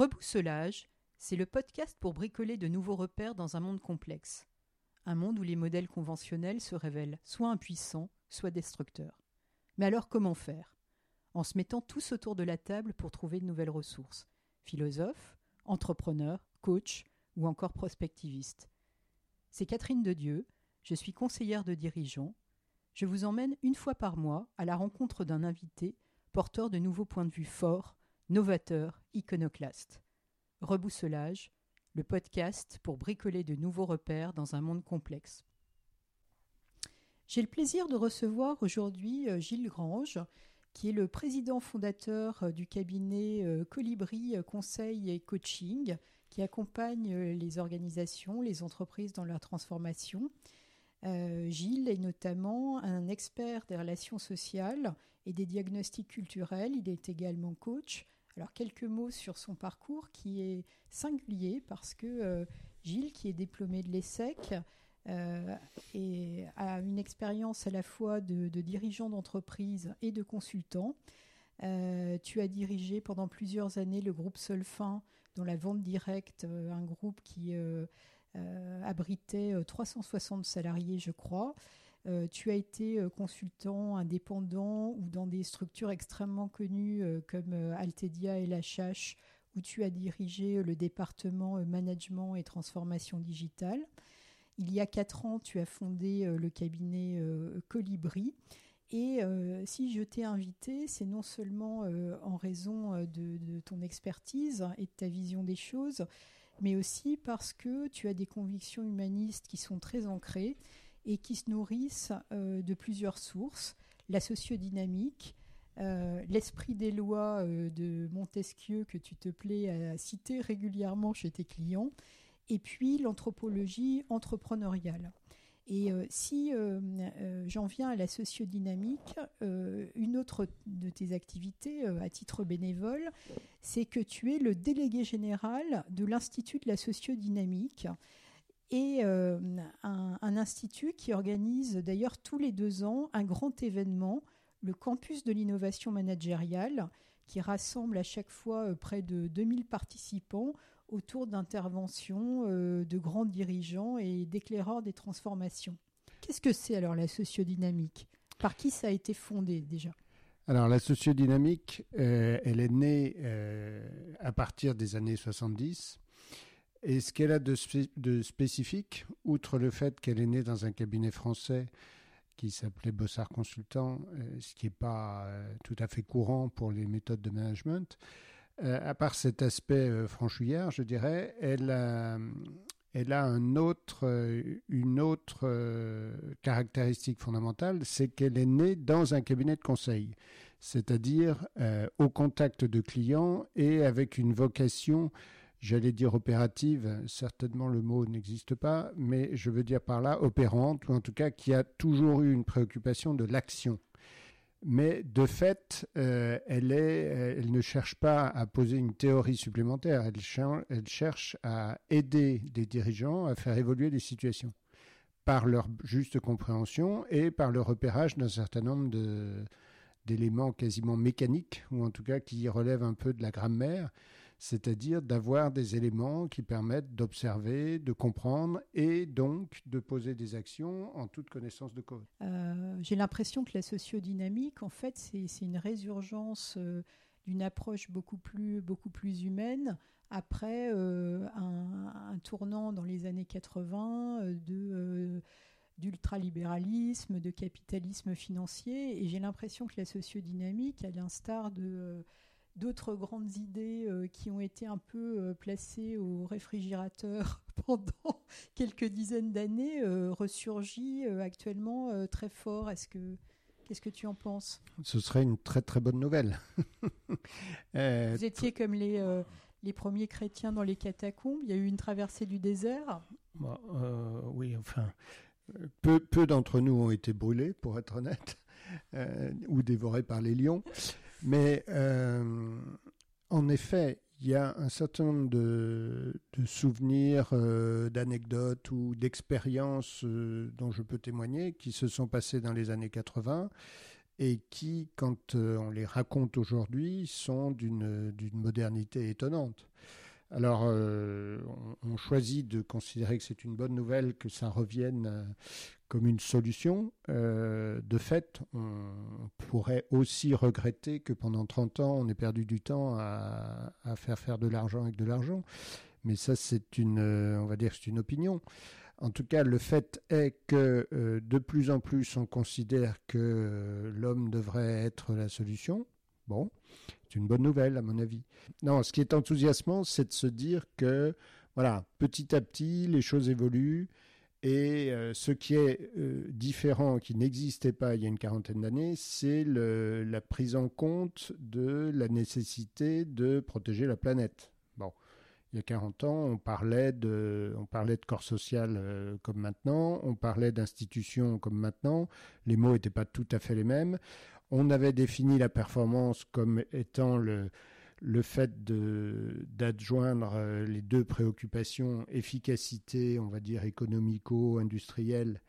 Rebousselage, c'est le podcast pour bricoler de nouveaux repères dans un monde complexe. Un monde où les modèles conventionnels se révèlent soit impuissants, soit destructeurs. Mais alors comment faire? En se mettant tous autour de la table pour trouver de nouvelles ressources. Philosophes, entrepreneurs, coachs ou encore prospectivistes. C'est Catherine de Dieu, je suis conseillère de dirigeants. Je vous emmène une fois par mois à la rencontre d'un invité porteur de nouveaux points de vue forts, novateurs, iconoclastes. Rebousselage, le podcast pour bricoler de nouveaux repères dans un monde complexe. J'ai le plaisir de recevoir aujourd'hui euh, Gilles Grange, qui est le président fondateur euh, du cabinet euh, Colibri Conseil et Coaching, qui accompagne les organisations, les entreprises dans leur transformation. Gilles est notamment un expert des relations sociales et des diagnostics culturels. Il est également coach, alors quelques mots sur son parcours qui est singulier parce que euh, Gilles, qui est diplômé de l'ESSEC, euh, a une expérience à la fois de, dirigeant d'entreprise et de consultant. Euh, tu as dirigé pendant plusieurs années le groupe Solfin dans la vente directe, un groupe qui abritait 360 salariés, je crois. Euh, tu as été euh, consultant indépendant ou dans des structures extrêmement connues euh, comme Altedia et Chache, où tu as dirigé le département management et transformation digitale. Il y a quatre ans, tu as fondé le cabinet Colibri. Et si je t'ai invité, c'est non seulement en raison de, ton expertise et de ta vision des choses, mais aussi parce que tu as des convictions humanistes qui sont très ancrées et qui se nourrissent euh, de plusieurs sources. La sociodynamique, euh, l'esprit des lois euh, de Montesquieu que tu te plais à citer régulièrement chez tes clients, et puis l'anthropologie entrepreneuriale. Et si j'en viens à la sociodynamique, une autre de tes activités à titre bénévole, c'est que tu es le délégué général de l'Institut de la sociodynamique, et euh, un, institut qui organise d'ailleurs tous les deux ans un grand événement, le campus de l'innovation managériale, qui rassemble à chaque fois euh, près de 2000 participants autour d'interventions euh, de grands dirigeants et d'éclaireurs des transformations. Qu'est-ce que c'est alors la sociodynamique? Par qui ça a été fondé déjà? Alors la sociodynamique, elle est née à partir des années 70 et ce qu'elle a de, spécifique, outre le fait qu'elle est née dans un cabinet français qui s'appelait Bossard Consultant, euh, ce qui n'est pas euh, tout à fait courant pour les méthodes de management, euh, à part cet aspect franchouillard, je dirais, elle a, une autre caractéristique fondamentale, c'est qu'elle est née dans un cabinet de conseil, c'est-à-dire au contact de clients et avec une vocation j'allais dire opérative, certainement le mot n'existe pas, mais je veux dire par là opérante, ou en tout cas qui a toujours eu une préoccupation de l'action. Mais de fait, euh, elle, est, elle ne cherche pas à poser une théorie supplémentaire, elle, elle cherche à aider des dirigeants à faire évoluer les situations par leur juste compréhension et par le repérage d'un certain nombre d'éléments quasiment mécaniques, ou en tout cas qui relèvent un peu de la grammaire, c'est-à-dire d'avoir des éléments qui permettent d'observer, de comprendre et donc de poser des actions en toute connaissance de cause. Euh, j'ai l'impression que la sociodynamique, en fait, c'est une résurgence euh, d'une approche beaucoup plus, beaucoup plus humaine après euh, un, tournant dans les années 80 de d'ultralibéralisme, de capitalisme financier. Et j'ai l'impression que la sociodynamique, à l'instar de d'autres grandes idées euh, qui ont été un peu euh, placées au réfrigérateur pendant quelques dizaines d'années euh, ressurgit actuellement très fort. Est-ce que Qu'est-ce que tu en penses? Ce serait une très très bonne nouvelle. Vous étiez comme les, les premiers chrétiens dans les catacombes. Il y a eu une traversée du désert. Bah, oui, enfin, peu, peu d'entre nous ont été brûlés, pour être honnête, ou dévorés par les lions. Mais euh, en effet, il y a un certain nombre de, souvenirs, euh, d'anecdotes ou d'expériences euh, dont je peux témoigner qui se sont passées dans les années 80 et qui, quand on les raconte aujourd'hui, sont d'une modernité étonnante. Alors, on, choisit de considérer que c'est une bonne nouvelle que ça revienne comme une solution. de fait, on pourrait aussi regretter que pendant 30 ans, on ait perdu du temps à, faire faire de l'argent avec de l'argent. Mais ça, c'est une, on va dire, c'est une opinion. En tout cas, le fait est que euh, de plus en plus, on considère que euh, l'homme devrait être la solution. Bon, c'est une bonne nouvelle, à mon avis. Non, ce qui est enthousiasmant, c'est de se dire que, voilà, petit à petit, les choses évoluent. Et euh, ce qui est différent, qui n'existait pas il y a une quarantaine d'années, c'est la prise en compte de la nécessité de protéger la planète il y a 40 ans, on parlait de, on parlait de corps social euh, comme maintenant, on parlait d'institutions comme maintenant. Les mots n'étaient pas tout à fait les mêmes. On avait défini la performance comme étant le, le fait d'adjoindre euh, les deux préoccupations, efficacité, on va dire économico-industrielle,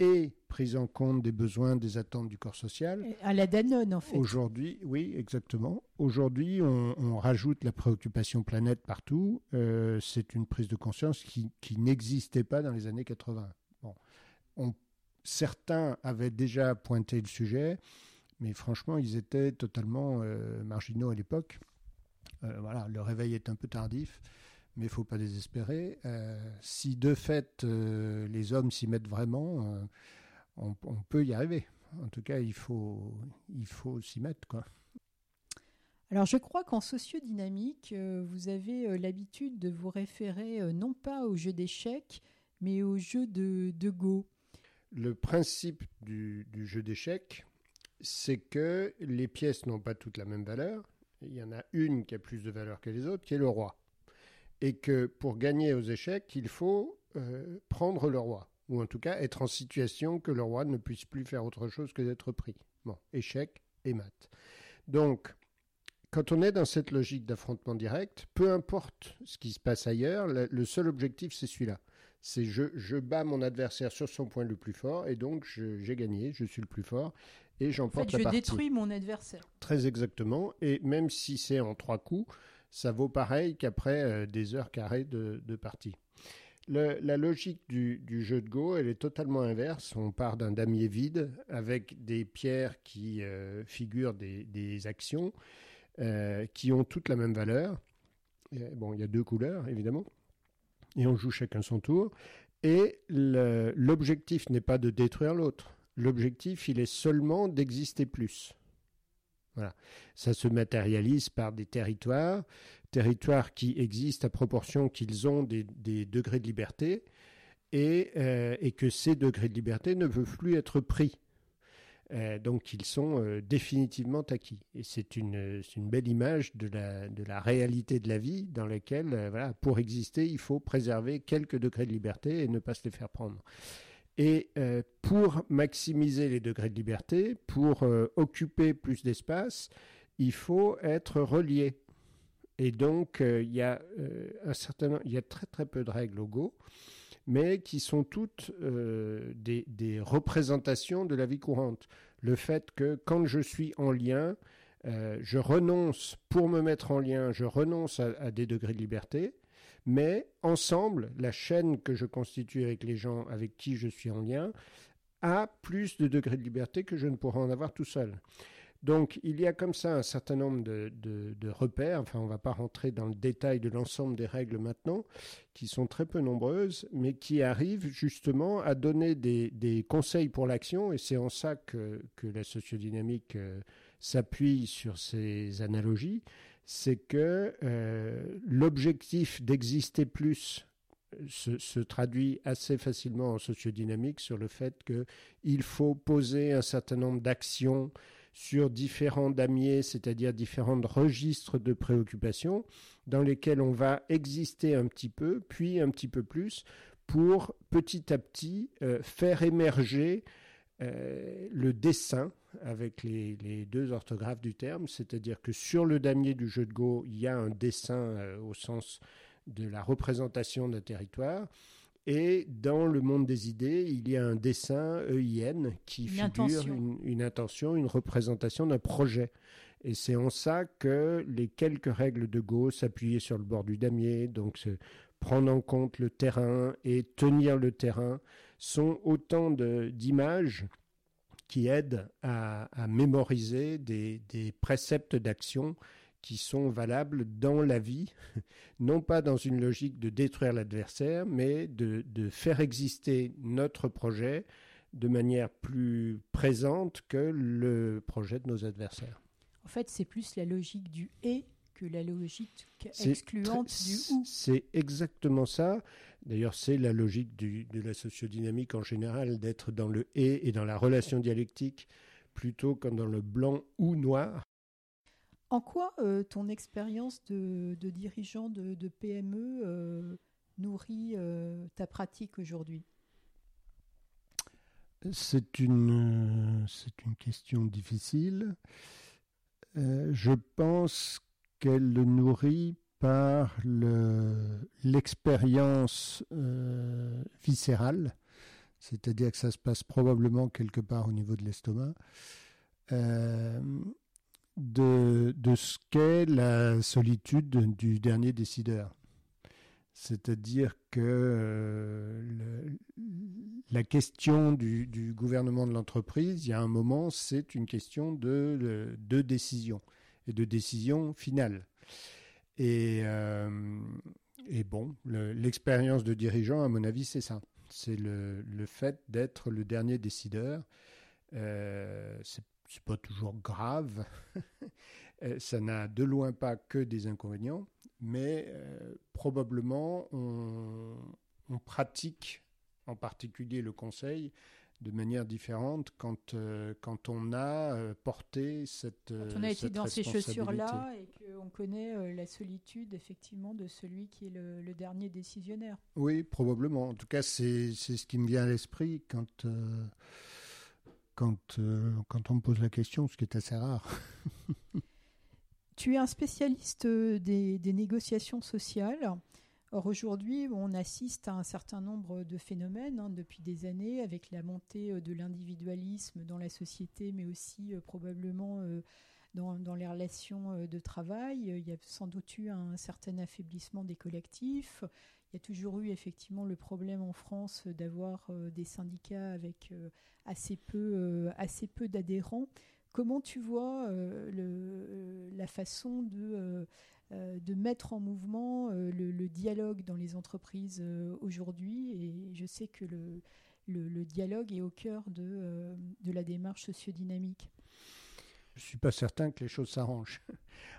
et prise en compte des besoins, des attentes du corps social. À la Danone, en fait. Aujourd'hui, oui, exactement. Aujourd'hui, on, rajoute la préoccupation planète partout. Euh, c'est une prise de conscience qui, n'existait pas dans les années 80. Bon. On, certains avaient déjà pointé le sujet, mais franchement, ils étaient totalement euh, marginaux à l'époque. Euh, voilà, le réveil est un peu tardif mais il ne faut pas désespérer. Euh, si de fait les hommes s'y mettent vraiment, on, peut y arriver. En tout cas, il faut, il faut s'y mettre. Quoi. Alors je crois qu'en sociodynamique, vous avez l'habitude de vous référer non pas au jeu d'échecs, mais au jeu de, de Go. Le principe du, du jeu d'échecs, c'est que les pièces n'ont pas toutes la même valeur. Il y en a une qui a plus de valeur que les autres, qui est le roi et que pour gagner aux échecs, il faut euh, prendre le roi, ou en tout cas être en situation que le roi ne puisse plus faire autre chose que d'être pris. Bon, échec et mat. Donc, quand on est dans cette logique d'affrontement direct, peu importe ce qui se passe ailleurs, le, seul objectif, c'est celui-là. C'est je, je bats mon adversaire sur son point le plus fort, et donc j'ai gagné, je suis le plus fort, et j'emporte en fait, la partie. Je détruis mon adversaire. Très exactement, et même si c'est en trois coups, ça vaut pareil qu'après euh, des heures carrées de, partie. la logique du, jeu de Go, elle est totalement inverse. On part d'un damier vide avec des pierres qui euh, figurent des, actions euh, qui ont toutes la même valeur. bon, il y a deux couleurs, évidemment. Et on joue chacun son tour. Et l'objectif n'est pas de détruire l'autre. L'objectif, il est seulement d'exister plus. Voilà. Ça se matérialise par des territoires, territoires qui existent à proportion qu'ils ont des, degrés de liberté euh, et, que ces degrés de liberté ne peuvent plus être pris. Euh, donc ils sont euh, définitivement acquis. Et c'est une, belle image de la, réalité de la vie dans laquelle, voilà, pour exister, il faut préserver quelques degrés de liberté et ne pas se les faire prendre. Et euh, pour maximiser les degrés de liberté, pour euh, occuper plus d'espace, il faut être relié. Et donc, euh, il y a y a très très peu de règles au Go, mais qui sont toutes des, représentations de la vie courante. Le fait que quand je suis en lien, je renonce pour me mettre en lien, je renonce à des degrés de liberté mais ensemble, la chaîne que je constitue avec les gens avec qui je suis en lien a plus de degrés de liberté que je ne pourrais en avoir tout seul. Donc il y a comme ça un certain nombre de, repères, enfin on ne va pas rentrer dans le détail de l'ensemble des règles maintenant, qui sont très peu nombreuses, mais qui arrivent justement à donner des, conseils pour l'action, et c'est en ça que, la sociodynamique euh, s'appuie sur ces analogies, c'est que euh, l'objectif d'exister plus se, traduit assez facilement en sociodynamique sur le fait qu'il faut poser un certain nombre d'actions sur différents damiers, c'est-à-dire différents registres de préoccupations, dans lesquels on va exister un petit peu, puis un petit peu plus, pour petit à petit euh, faire émerger euh, le dessin avec les, deux orthographes du terme, c'est-à-dire que sur le damier du jeu de Go, il y a un dessin euh, au sens de la représentation d'un territoire, Et dans le monde des idées, il y a un dessin EIN qui figure une, intention, une représentation d'un projet. Et c'est en ça que les quelques règles de Gauss, s'appuyer sur le bord du damier, donc prendre en compte le terrain et tenir le terrain, sont autant d'images qui aident à, mémoriser des, des préceptes d'action qui sont valables dans la vie, non pas dans une logique de détruire l'adversaire, mais de, de, faire exister notre projet de manière plus présente que le projet de nos adversaires. En fait, c'est plus la logique du et que la logique excluante du ou. C'est exactement ça. D'ailleurs, c'est la logique du, de la sociodynamique en général, d'être dans le et et dans la relation dialectique plutôt que dans le blanc ou noir. En quoi euh, ton expérience de, dirigeant de, PME euh, nourrit euh, ta pratique aujourd'hui? C'est une, c'est une question difficile. je pense qu'elle le nourrit par l'expérience viscérale, c'est-à-dire que ça se passe probablement quelque part au niveau de l'estomac de, de ce qu'est la solitude du dernier décideur. C'est-à-dire que euh, la question du, gouvernement de l'entreprise, il y a un moment, c'est une question de, décision et de décision finale. Et, euh, et bon, l'expérience de dirigeant, à mon avis, c'est ça. C'est le, fait d'être le dernier décideur. Euh, c'est pas toujours grave. Euh, ça n'a de loin pas que des inconvénients, mais euh, probablement on, pratique en particulier le conseil de manière différente quand, euh, quand on a porté cette Quand on a été dans ces chaussures-là et qu'on connaît la solitude effectivement de celui qui est le, le, dernier décisionnaire. Oui, probablement. En tout cas, c'est ce qui me vient à l'esprit quand quand, euh, quand on me pose la question, ce qui est assez rare. tu es un spécialiste euh, des, des négociations sociales. Or aujourd'hui, on assiste à un certain nombre de phénomènes hein, depuis des années, avec la montée euh, de l'individualisme dans la société, mais aussi probablement dans, dans, les relations de travail. Il y a sans doute eu un certain affaiblissement des collectifs. Il y a toujours eu effectivement le problème en France d'avoir des syndicats avec assez peu, euh, assez peu d'adhérents. Comment tu vois euh, euh, la façon de, de mettre en mouvement le, dialogue dans les entreprises aujourd'hui Et je sais que le, dialogue est au cœur de, la démarche sociodynamique. Je ne suis pas certain que les choses s'arrangent.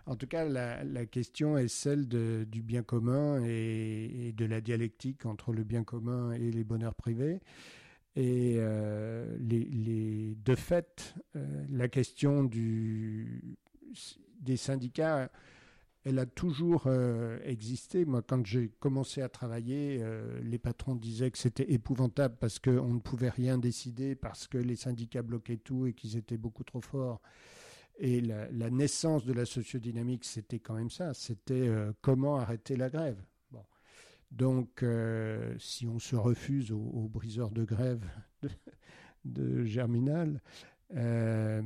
En tout cas, la, question est celle du bien commun et, de la dialectique entre le bien commun et les bonheurs privés. Et euh, de fait, euh, la question des syndicats, elle a toujours euh, existé. Moi, quand j'ai commencé à travailler, les patrons disaient que c'était épouvantable parce qu'on ne pouvait rien décider, parce que les syndicats bloquaient tout et qu'ils étaient beaucoup trop forts. Et la, naissance de la sociodynamique, c'était quand même ça. C'était comment arrêter la grève. Donc, euh, si on se refuse aux, briseurs de grève de, Germinal, euh,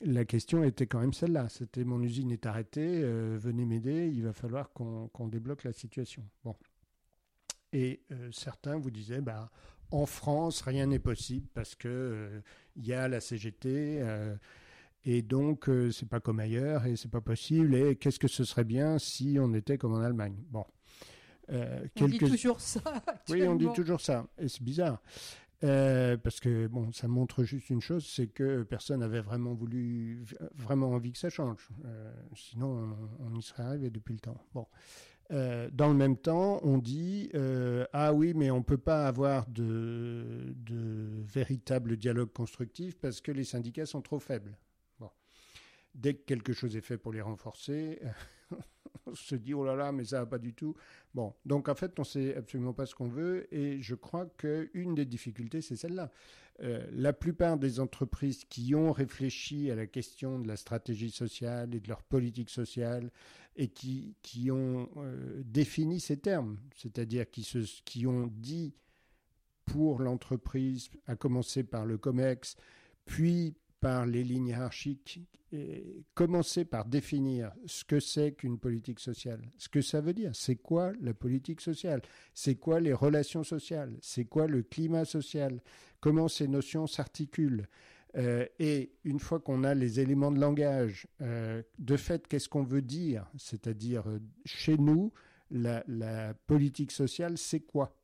la question était quand même celle-là. C'était mon usine est arrêtée, euh, venez m'aider, il va falloir qu'on débloque la situation. Bon. Et certains vous disaient, bah, en France, rien n'est possible parce que il y a la CGT. et donc, c'est pas comme ailleurs et c'est pas possible. Et qu'est-ce que ce serait bien si on était comme en Allemagne? Bon, euh, on dit toujours ça. Oui, on dit toujours ça. Et c'est bizarre. Euh, parce que bon, ça montre juste une chose, c'est que personne n'avait vraiment voulu, vraiment envie que ça change. Euh, sinon, on, y serait arrivé depuis le temps. Bon. dans le même temps, on dit ah oui, mais on peut pas avoir de, de véritable dialogue constructif parce que les syndicats sont trop faibles. Bon. Dès que quelque chose est fait pour les renforcer, on se dit oh là là, mais ça va pas du tout. Bon, donc en fait, on sait absolument pas ce qu'on veut, et je crois qu'une des difficultés, c'est celle-là. Euh, la plupart des entreprises qui ont réfléchi à la question de la stratégie sociale et de leur politique sociale et qui, qui ont euh, défini ces termes, c'est-à-dire qui, se, qui ont dit pour l'entreprise, à commencer par le COMEX, puis par les lignes hiérarchiques, commencer par définir ce que c'est qu'une politique sociale, ce que ça veut dire, c'est quoi la politique sociale, c'est quoi les relations sociales, c'est quoi le climat social, comment ces notions s'articulent? Euh, et une fois qu'on a les éléments de langage, euh, de fait, qu'est-ce qu'on veut dire? C'est-à-dire, euh, chez nous, la politique sociale, c'est quoi?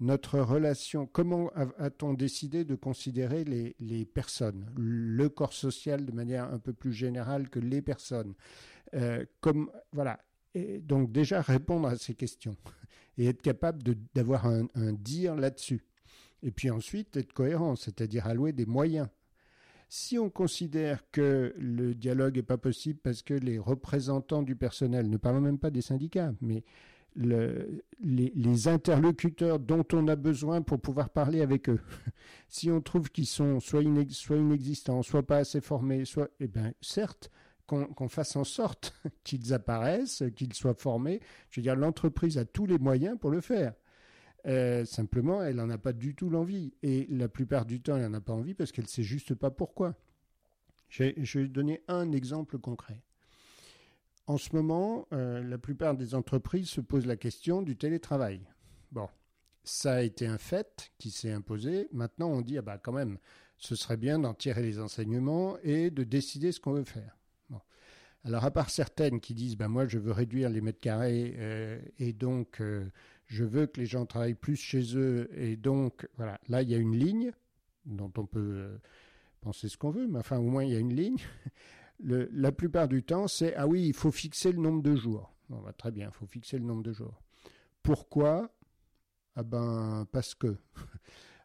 Notre relation, comment a-t-on décidé de considérer les, personnes, le corps social de manière un peu plus générale que les personnes euh, comme, voilà. Et donc déjà répondre à ces questions et être capable d'avoir un, un, dire là-dessus. Et puis ensuite être cohérent, c'est-à-dire allouer des moyens. Si on considère que le dialogue n'est pas possible parce que les représentants du personnel, ne parlons même pas des syndicats, mais le, les, interlocuteurs dont on a besoin pour pouvoir parler avec eux. si on trouve qu'ils sont soit, soit, inexistants, soit pas assez formés, soit, eh bien, certes, qu'on fasse en sorte qu'ils apparaissent, qu'ils soient formés. Je veux dire, l'entreprise a tous les moyens pour le faire. Euh, simplement, elle n'en a pas du tout l'envie. Et la plupart du temps, elle n'en a pas envie parce qu'elle ne sait juste pas pourquoi. Je vais donner un exemple concret. En ce moment, euh, la plupart des entreprises se posent la question du télétravail. Bon, ça a été un fait qui s'est imposé. Maintenant, on dit, ah bah quand même, ce serait bien d'en tirer les enseignements et de décider ce qu'on veut faire. Bon. Alors, à part certaines qui disent, bah moi, je veux réduire les mètres carrés euh, et donc euh, je veux que les gens travaillent plus chez eux et donc, voilà, là, il y a une ligne dont on peut penser ce qu'on veut, mais enfin, au moins, il y a une ligne la plupart du temps, c'est ah oui, il faut fixer le nombre de jours. Bah, très bien, il faut fixer le nombre de jours. Pourquoi? Ah ben parce que.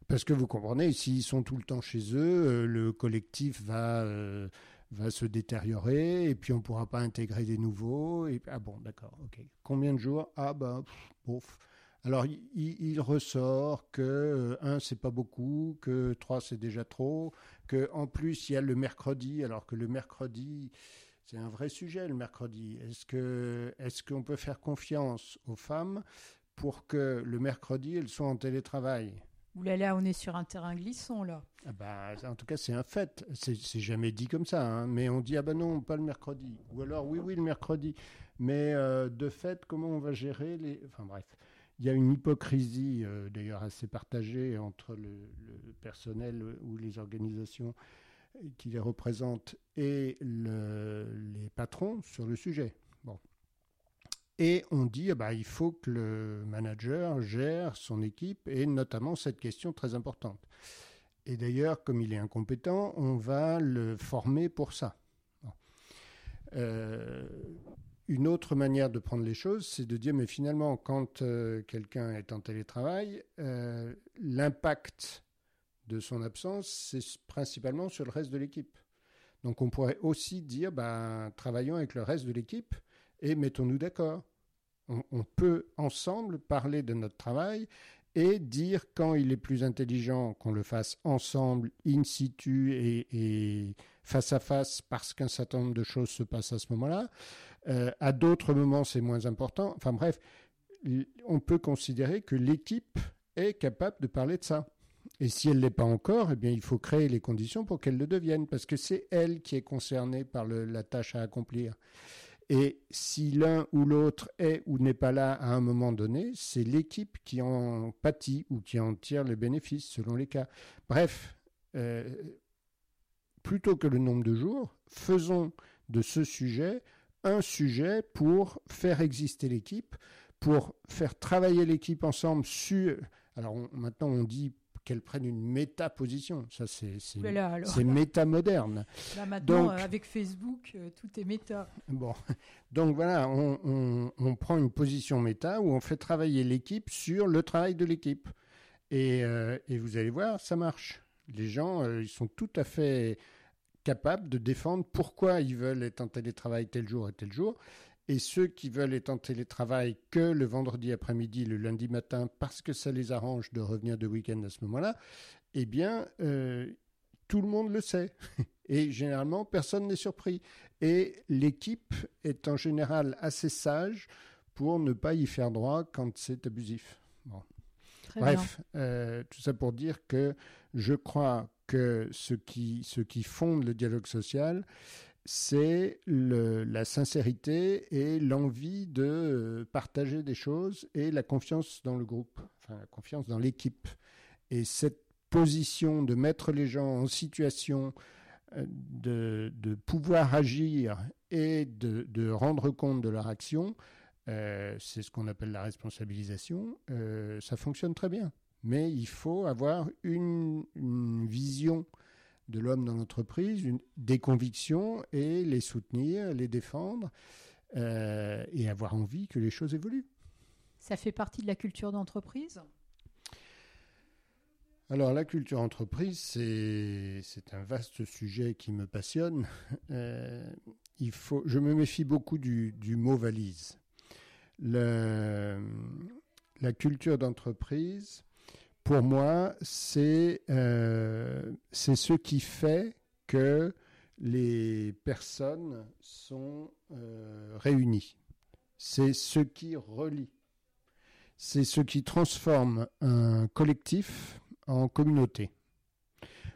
Parce que vous comprenez, s'ils sont tout le temps chez eux, euh, le collectif va, euh, va se détériorer et puis on ne pourra pas intégrer des nouveaux. Et, ah bon, d'accord, ok. Combien de jours? Ah ben, bof. Alors, il, ressort que euh, un, c'est pas beaucoup, que trois, c'est déjà trop, que en plus, il y a le mercredi, alors que le mercredi, c'est un vrai sujet, le mercredi. Est-ce que est-ce qu'on peut faire confiance aux femmes pour que le mercredi, elles soient en télétravail? Ouh là là, on est sur un terrain glissant, là. Ah bah, en tout cas, c'est un fait. C'est jamais dit comme ça, hein. mais on dit ah ben non, pas le mercredi. Ou alors oui, oui, le mercredi. Mais euh, de fait, comment on va gérer les. Enfin bref. Il y a une hypocrisie, euh, d'ailleurs assez partagée, entre le, personnel ou les organisations qui les représentent et les patrons sur le sujet. Bon. Et on dit, bah, il faut que le manager gère son équipe et notamment cette question très importante. Et d'ailleurs, comme il est incompétent, on va le former pour ça. Euh, une autre manière de prendre les choses, c'est de dire, mais finalement, quand euh, quelqu'un est en télétravail, euh, l'impact de son absence, c'est principalement sur le reste de l'équipe. Donc on pourrait aussi dire, ben, travaillons avec le reste de l'équipe et mettons-nous d'accord. On, peut ensemble parler de notre travail et dire quand il est plus intelligent qu'on le fasse ensemble, in situ et face à face, parce qu'un certain nombre de choses se passent à ce moment-là. Euh, à d'autres moments, c'est moins important. Enfin bref, on peut considérer que l'équipe est capable de parler de ça. Et si elle ne l'est pas encore, eh bien, il faut créer les conditions pour qu'elle le devienne, parce que c'est elle qui est concernée par la tâche à accomplir. Et si l'un ou l'autre est ou n'est pas là à un moment donné, c'est l'équipe qui en pâtit ou qui en tire les bénéfices, selon les cas. Bref, euh, plutôt que le nombre de jours, faisons de ce sujet un sujet pour faire exister l'équipe, pour faire travailler l'équipe ensemble sur... Alors maintenant on dit qu'elle prenne une méta-position. Ça, c'est méta-moderne. Là, maintenant, Donc, euh, avec Facebook, euh, tout est méta. Bon. Donc, voilà, on, on, prend une position méta où on fait travailler l'équipe sur le travail de l'équipe. Et, euh, et, vous allez voir, ça marche. Les gens, ils sont tout à fait capables de défendre pourquoi ils veulent être en télétravail tel jour et tel jour. Et ceux qui veulent être en télétravail que le vendredi après-midi, le lundi matin, parce que ça les arrange de revenir de week-end à ce moment-là, eh bien, euh, tout le monde le sait. Et généralement, personne n'est surpris. Et l'équipe est en général assez sage pour ne pas y faire droit quand c'est abusif. Bref, euh, tout ça pour dire que je crois que ce qui, ce qui fonde le dialogue social, c'est la sincérité et l'envie de partager des choses et la confiance dans le groupe, enfin la confiance dans l'équipe. Et cette position de mettre les gens en situation euh, de, de pouvoir agir et de, de, rendre compte de leur action, euh, c'est ce qu'on appelle la responsabilisation, euh, ça fonctionne très bien. Mais il faut avoir une, une vision de l'homme dans l'entreprise, des convictions et les soutenir, les défendre et avoir envie que les choses évoluent. Ça fait partie de la culture d'entreprise? Alors la culture entreprise, c'est un vaste sujet qui me passionne. Euh, il faut, je me méfie beaucoup du, mot valise. la culture d'entreprise, pour moi, c'est euh, ce qui fait que les personnes sont euh, réunies. C'est ce qui relie. C'est ce qui transforme un collectif en communauté.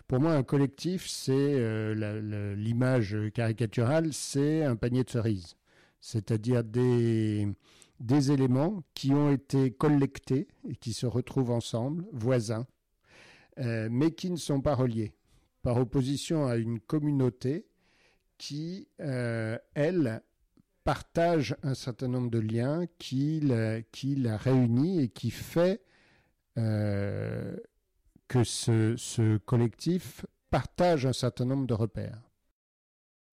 Pour moi, un collectif, c'est euh, l'image caricaturale, c'est un panier de cerises, c'est-à-dire des, des éléments qui ont été collectés et qui se retrouvent ensemble, voisins, euh, mais qui ne sont pas reliés, par opposition à une communauté qui, euh, elle, partage un certain nombre de liens, qui la, qui la réunit et qui fait que ce, collectif partage un certain nombre de repères.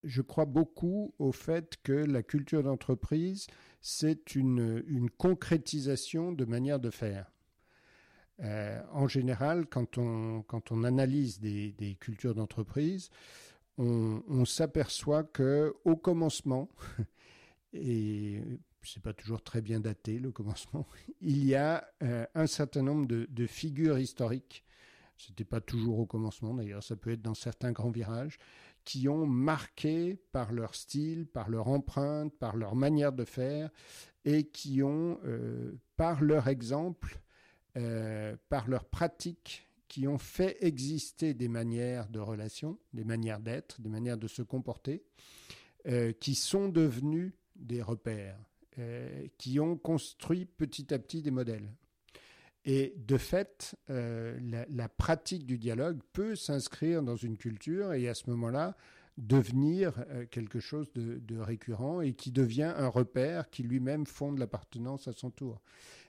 Je crois beaucoup au fait que la culture d'entreprise, c'est une, concrétisation de manière de faire. Euh, en général, quand on, analyse des, cultures d'entreprise, on, s'aperçoit que au commencement, et c'est pas toujours très bien daté le commencement, il y a euh, un certain nombre de figures historiques n'était pas toujours au commencement d'ailleurs, ça peut être dans certains grands virages, qui ont marqué par leur style, par leur empreinte, par leur manière de faire, et qui ont, euh, par leur exemple, euh, par leur pratique, qui ont fait exister des manières de relation, des manières d'être, des manières de se comporter, euh, qui sont devenus des repères, qui ont construit petit à petit des modèles. Et de fait, euh, la, pratique du dialogue peut s'inscrire dans une culture et à ce moment-là devenir euh, quelque chose de, récurrent et qui devient un repère qui lui-même fonde l'appartenance à son tour.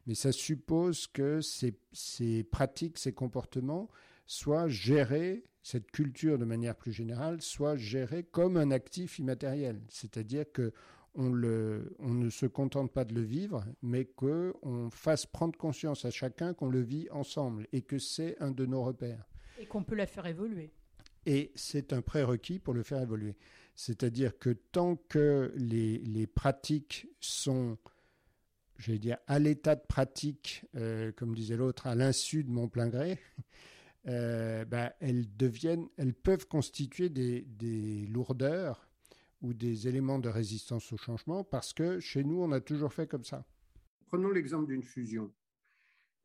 Mais ça suppose que ces, ces, pratiques, ces comportements soient gérés, cette culture de manière plus générale, soit gérée comme un actif immatériel. C'est-à-dire que on, ne se contente pas de le vivre, mais qu'on fasse prendre conscience à chacun qu'on le vit ensemble et que c'est un de nos repères. Et qu'on peut la faire évoluer. Et c'est un prérequis pour le faire évoluer. C'est-à-dire que tant que les, pratiques sont, j'allais dire, à l'état de pratique, euh, comme disait l'autre, à l'insu de mon plein gré, euh, ben, elles deviennent, elles peuvent constituer des lourdeurs ou des éléments de résistance au changement parce que chez nous, on a toujours fait comme ça. Prenons l'exemple d'une fusion.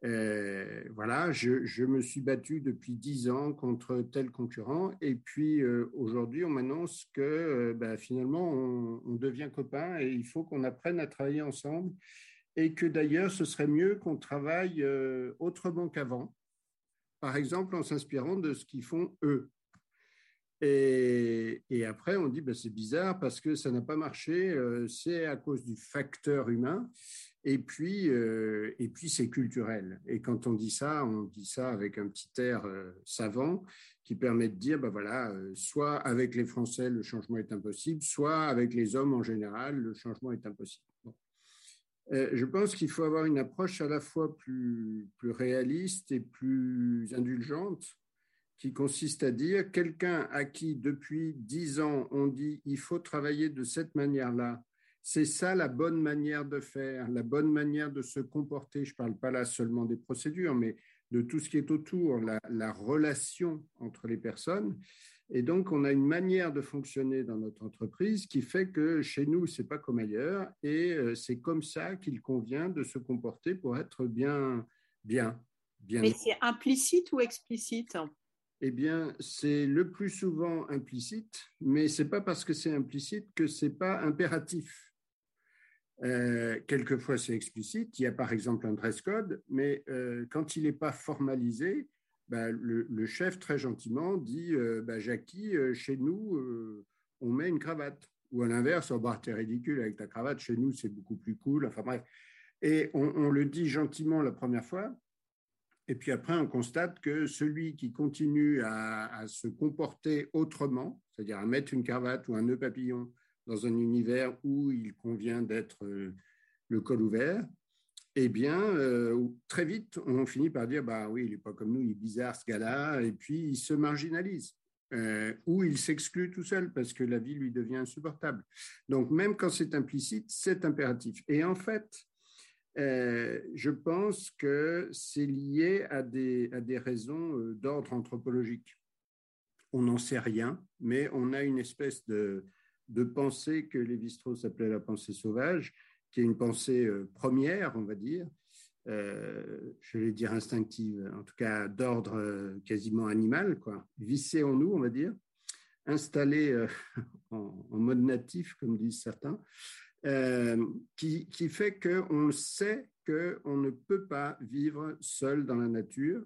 Euh, voilà, je, me suis battu depuis dix ans contre tel concurrent et puis euh, aujourd'hui on m'annonce que euh, bah, finalement on, on, devient copains et il faut qu'on apprenne à travailler ensemble et que d'ailleurs ce serait mieux qu'on travaille autrement qu'avant, par exemple en s'inspirant de ce qu'ils font eux. Et, après, on dit, ben, c'est bizarre parce que ça n'a pas marché, euh, c'est à cause du facteur humain, et puis, euh, et puis c'est culturel. Et quand on dit ça, on dit ça avec un petit air euh, savant qui permet de dire, ben voilà, soit avec les Français, le changement est impossible, soit avec les hommes en général, le changement est impossible. je pense qu'il faut avoir une approche à la fois plus, plus réaliste et plus indulgente qui consiste à dire quelqu'un à qui depuis dix ans on dit il faut travailler de cette manière-là, c'est ça la bonne manière de faire, la bonne manière de se comporter. Je ne parle pas là seulement des procédures, mais de tout ce qui est autour, la, la, relation entre les personnes. Et donc, on a une manière de fonctionner dans notre entreprise qui fait que chez nous, c'est pas comme ailleurs, et euh, c'est comme ça qu'il convient de se comporter pour être bien, bien, Mais c'est implicite ou explicite? Eh bien, c'est le plus souvent implicite, mais c'est pas parce que c'est implicite que c'est pas impératif. Euh, quelquefois, c'est explicite. Il y a par exemple un dress code, mais euh, quand il n'est pas formalisé, bah, le, chef très gentiment dit euh, bah, Jackie, chez nous, on met une cravate. Ou à l'inverse, oh, bah, t'es ridicule avec ta cravate, chez nous, c'est beaucoup plus cool. Enfin bref. Et on, le dit gentiment la première fois, et puis après, on constate que celui qui continue à, se comporter autrement, c'est-à-dire à mettre une cravate ou un nœud papillon dans un univers où il convient d'être euh, le col ouvert, eh bien, euh, très vite, on finit par dire, bah oui, il n'est pas comme nous, il est bizarre ce gars-là, et puis il se marginalise. Euh, ou il s'exclut tout seul parce que la vie lui devient insupportable. Donc même quand c'est implicite, c'est impératif. Et en fait, euh, je pense que c'est lié à des, à des raisons euh, d'ordre anthropologique. On n'en sait rien, mais on a une espèce de, de pensée que Lévi-Strauss appelait la pensée sauvage, qui est une pensée euh, première, on va dire, je vais dire instinctive, en tout cas d'ordre quasiment animal, quoi, vissée en nous, on va dire, installée en, en, mode natif, comme disent certains, euh, qui, fait qu'on sait qu'on ne peut pas vivre seul dans la nature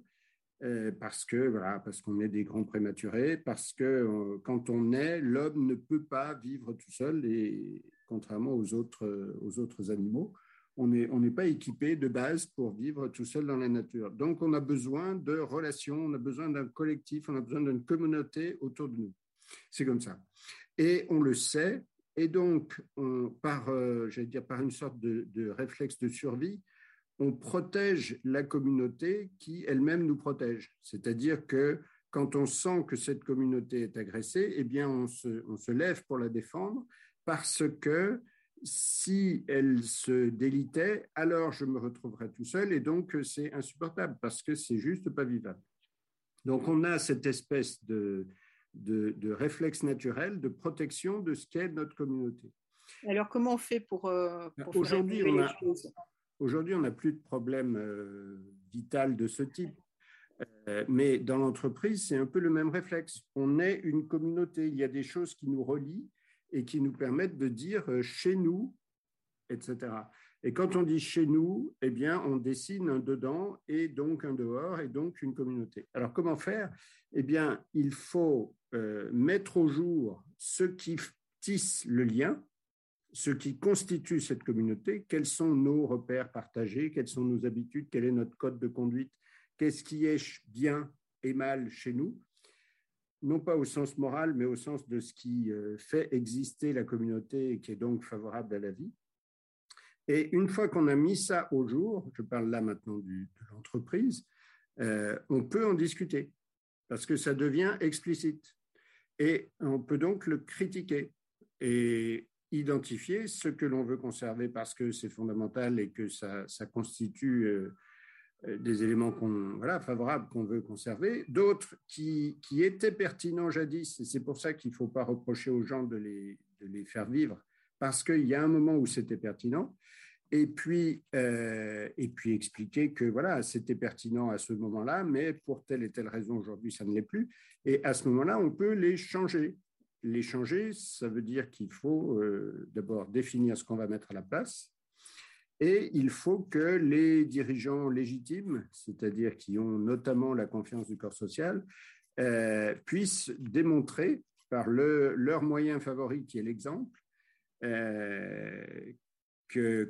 euh, parce que voilà, parce qu'on est des grands prématurés, parce que euh, quand on est, l'homme ne peut pas vivre tout seul et contrairement aux autres, aux autres animaux, on n'est on n'est pas équipé de base pour vivre tout seul dans la nature. Donc on a besoin de relations, on a besoin d'un collectif, on a besoin d'une communauté autour de nous. C'est comme ça. Et on le sait et donc, par, euh, dire, par une sorte de, réflexe de survie, on protège la communauté qui elle-même nous protège. C'est-à-dire que quand on sent que cette communauté est agressée, eh bien, on se, on se lève pour la défendre parce que si elle se délitait, alors je me retrouverais tout seul et donc c'est insupportable parce que c'est juste pas vivable. Donc on a cette espèce de, de, réflexe naturel de protection de ce qu'est notre communauté. Alors, comment on fait pour, euh, aujourd'hui, on a, aujourd'hui, on n'a plus de problème euh, vital de ce type. Euh, mais dans l'entreprise, c'est un peu le même réflexe. On est une communauté. Il y a des choses qui nous relient et qui nous permettent de dire chez nous, etc. Et quand on dit chez nous, eh bien, on dessine un dedans et donc un dehors et donc une communauté. Alors, comment faire? Eh bien, il faut euh, mettre au jour ce qui tisse le lien, ce qui constitue cette communauté, quels sont nos repères partagés, quelles sont nos habitudes, quel est notre code de conduite, qu'est-ce qui est bien et mal chez nous, non pas au sens moral, mais au sens de ce qui euh, fait exister la communauté et qui est donc favorable à la vie. Et une fois qu'on a mis ça au jour, je parle là maintenant de l'entreprise, euh, on peut en discuter parce que ça devient explicite. Et on peut donc le critiquer et identifier ce que l'on veut conserver parce que c'est fondamental et que ça, constitue euh, euh, des éléments voilà, favorables qu'on veut conserver, d'autres qui, qui, étaient pertinents jadis, et c'est pour ça qu'il ne faut pas reprocher aux gens de les, de les faire vivre, parce qu'il y a un moment où c'était pertinent, et puis, euh, et puis expliquer que voilà, c'était pertinent à ce moment-là, mais pour telle et telle raison aujourd'hui, ça ne l'est plus. Et à ce moment-là, on peut les changer. Les changer, ça veut dire qu'il faut euh, d'abord définir ce qu'on va mettre à la place, et il faut que les dirigeants légitimes, c'est-à-dire qui ont notamment la confiance du corps social, euh, puissent démontrer par le, leur moyen favori, qui est l'exemple,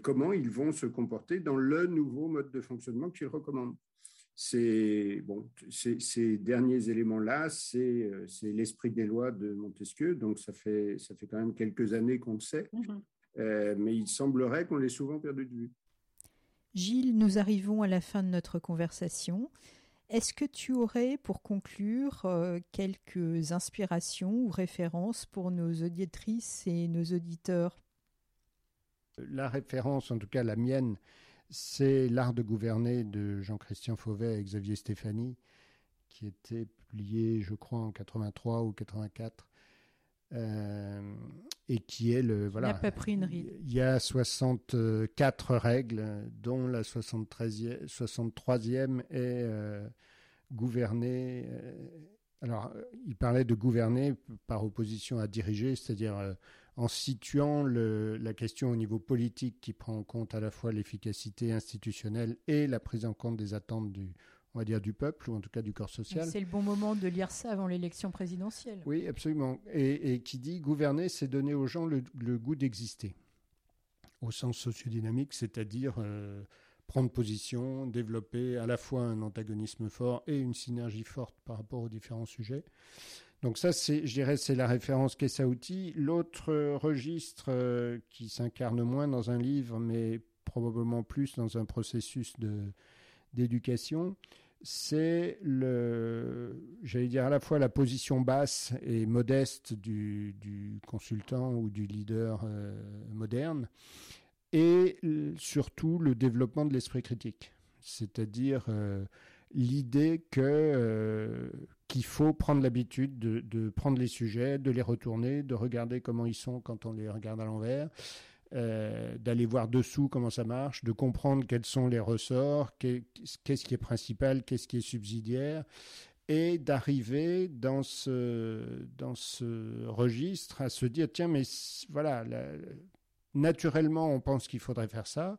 comment ils vont se comporter dans le nouveau mode de fonctionnement qu'ils recommandent. C'est bon, ces derniers éléments-là, euh, c'est l'esprit des lois de Montesquieu, donc ça fait, ça fait quand même quelques années qu'on le sait, mhm. euh, mais il semblerait qu'on l'ait souvent perdu de vue. Gilles, nous arrivons à la fin de notre conversation. Est-ce que tu aurais, pour conclure, euh, quelques inspirations ou références pour nos auditrices et nos auditeurs? La référence, en tout cas la mienne, c'est L'art de gouverner de Jean-Christian Fauvet et Xavier Stéphanie, qui était publié, je crois, en 83 ou 84. Et qui est le voilà. Il n'a pas pris une ride. Il y a 64 règles, dont la 73e, 63e est gouvernée. alors, il parlait de gouverner par opposition à diriger, c'est-à-dire en situant le, la question au niveau politique qui prend en compte à la fois l'efficacité institutionnelle et la prise en compte des attentes du, on va dire, du peuple, ou en tout cas du corps social. C'est le bon moment de lire ça avant l'élection présidentielle. Oui, absolument. Et, qui dit gouverner, c'est donner aux gens le, goût d'exister, au sens sociodynamique, c'est-à-dire euh, prendre position, développer à la fois un antagonisme fort et une synergie forte par rapport aux différents sujets. Donc ça, c'est, je dirais, c'est la référence outil. L'autre registre euh, qui s'incarne moins dans un livre, mais probablement plus dans un processus de, d'éducation, c'est le, j'allais dire à la fois la position basse et modeste du, consultant ou du leader euh, moderne, et surtout le développement de l'esprit critique, c'est-à-dire euh, l'idée que qu'il faut prendre l'habitude de, prendre les sujets, de les retourner, de regarder comment ils sont quand on les regarde à l'envers, euh, d'aller voir dessous comment ça marche, de comprendre quels sont les ressorts, qu'est-ce qui est principal, qu'est-ce qui est subsidiaire, et d'arriver dans ce, dans ce registre à se dire, tiens, mais voilà, naturellement, on pense qu'il faudrait faire ça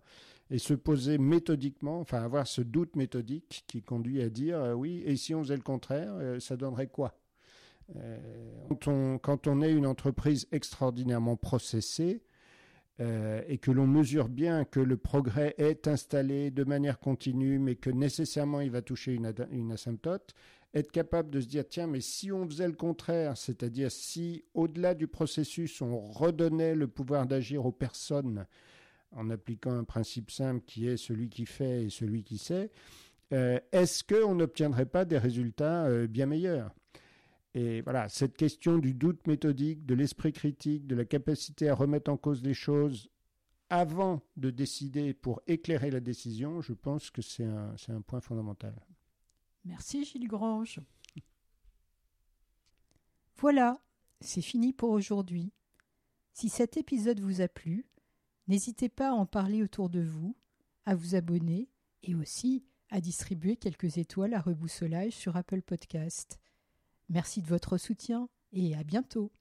et se poser méthodiquement, enfin avoir ce doute méthodique qui conduit à dire euh, oui, et si on faisait le contraire, euh, ça donnerait quoi? Quand, on, quand, on, est une entreprise extraordinairement processée et que l'on mesure bien que le progrès est installé de manière continue, mais que nécessairement il va toucher une, une asymptote, être capable de se dire tiens mais si on faisait le contraire, c'est-à-dire si au-delà du processus on redonnait le pouvoir d'agir aux personnes en appliquant un principe simple qui est celui qui fait et celui qui sait, euh, est-ce qu'on n'obtiendrait pas des résultats euh, bien meilleurs? Et voilà, cette question du doute méthodique, de l'esprit critique, de la capacité à remettre en cause les choses avant de décider pour éclairer la décision, je pense que c'est un, un point fondamental. Merci Gilles Grange. Voilà, c'est fini pour aujourd'hui. Si cet épisode vous a plu, N'hésitez pas à en parler autour de vous, à vous abonner et aussi à distribuer quelques étoiles à reboussolage sur Apple Podcast. Merci de votre soutien et à bientôt.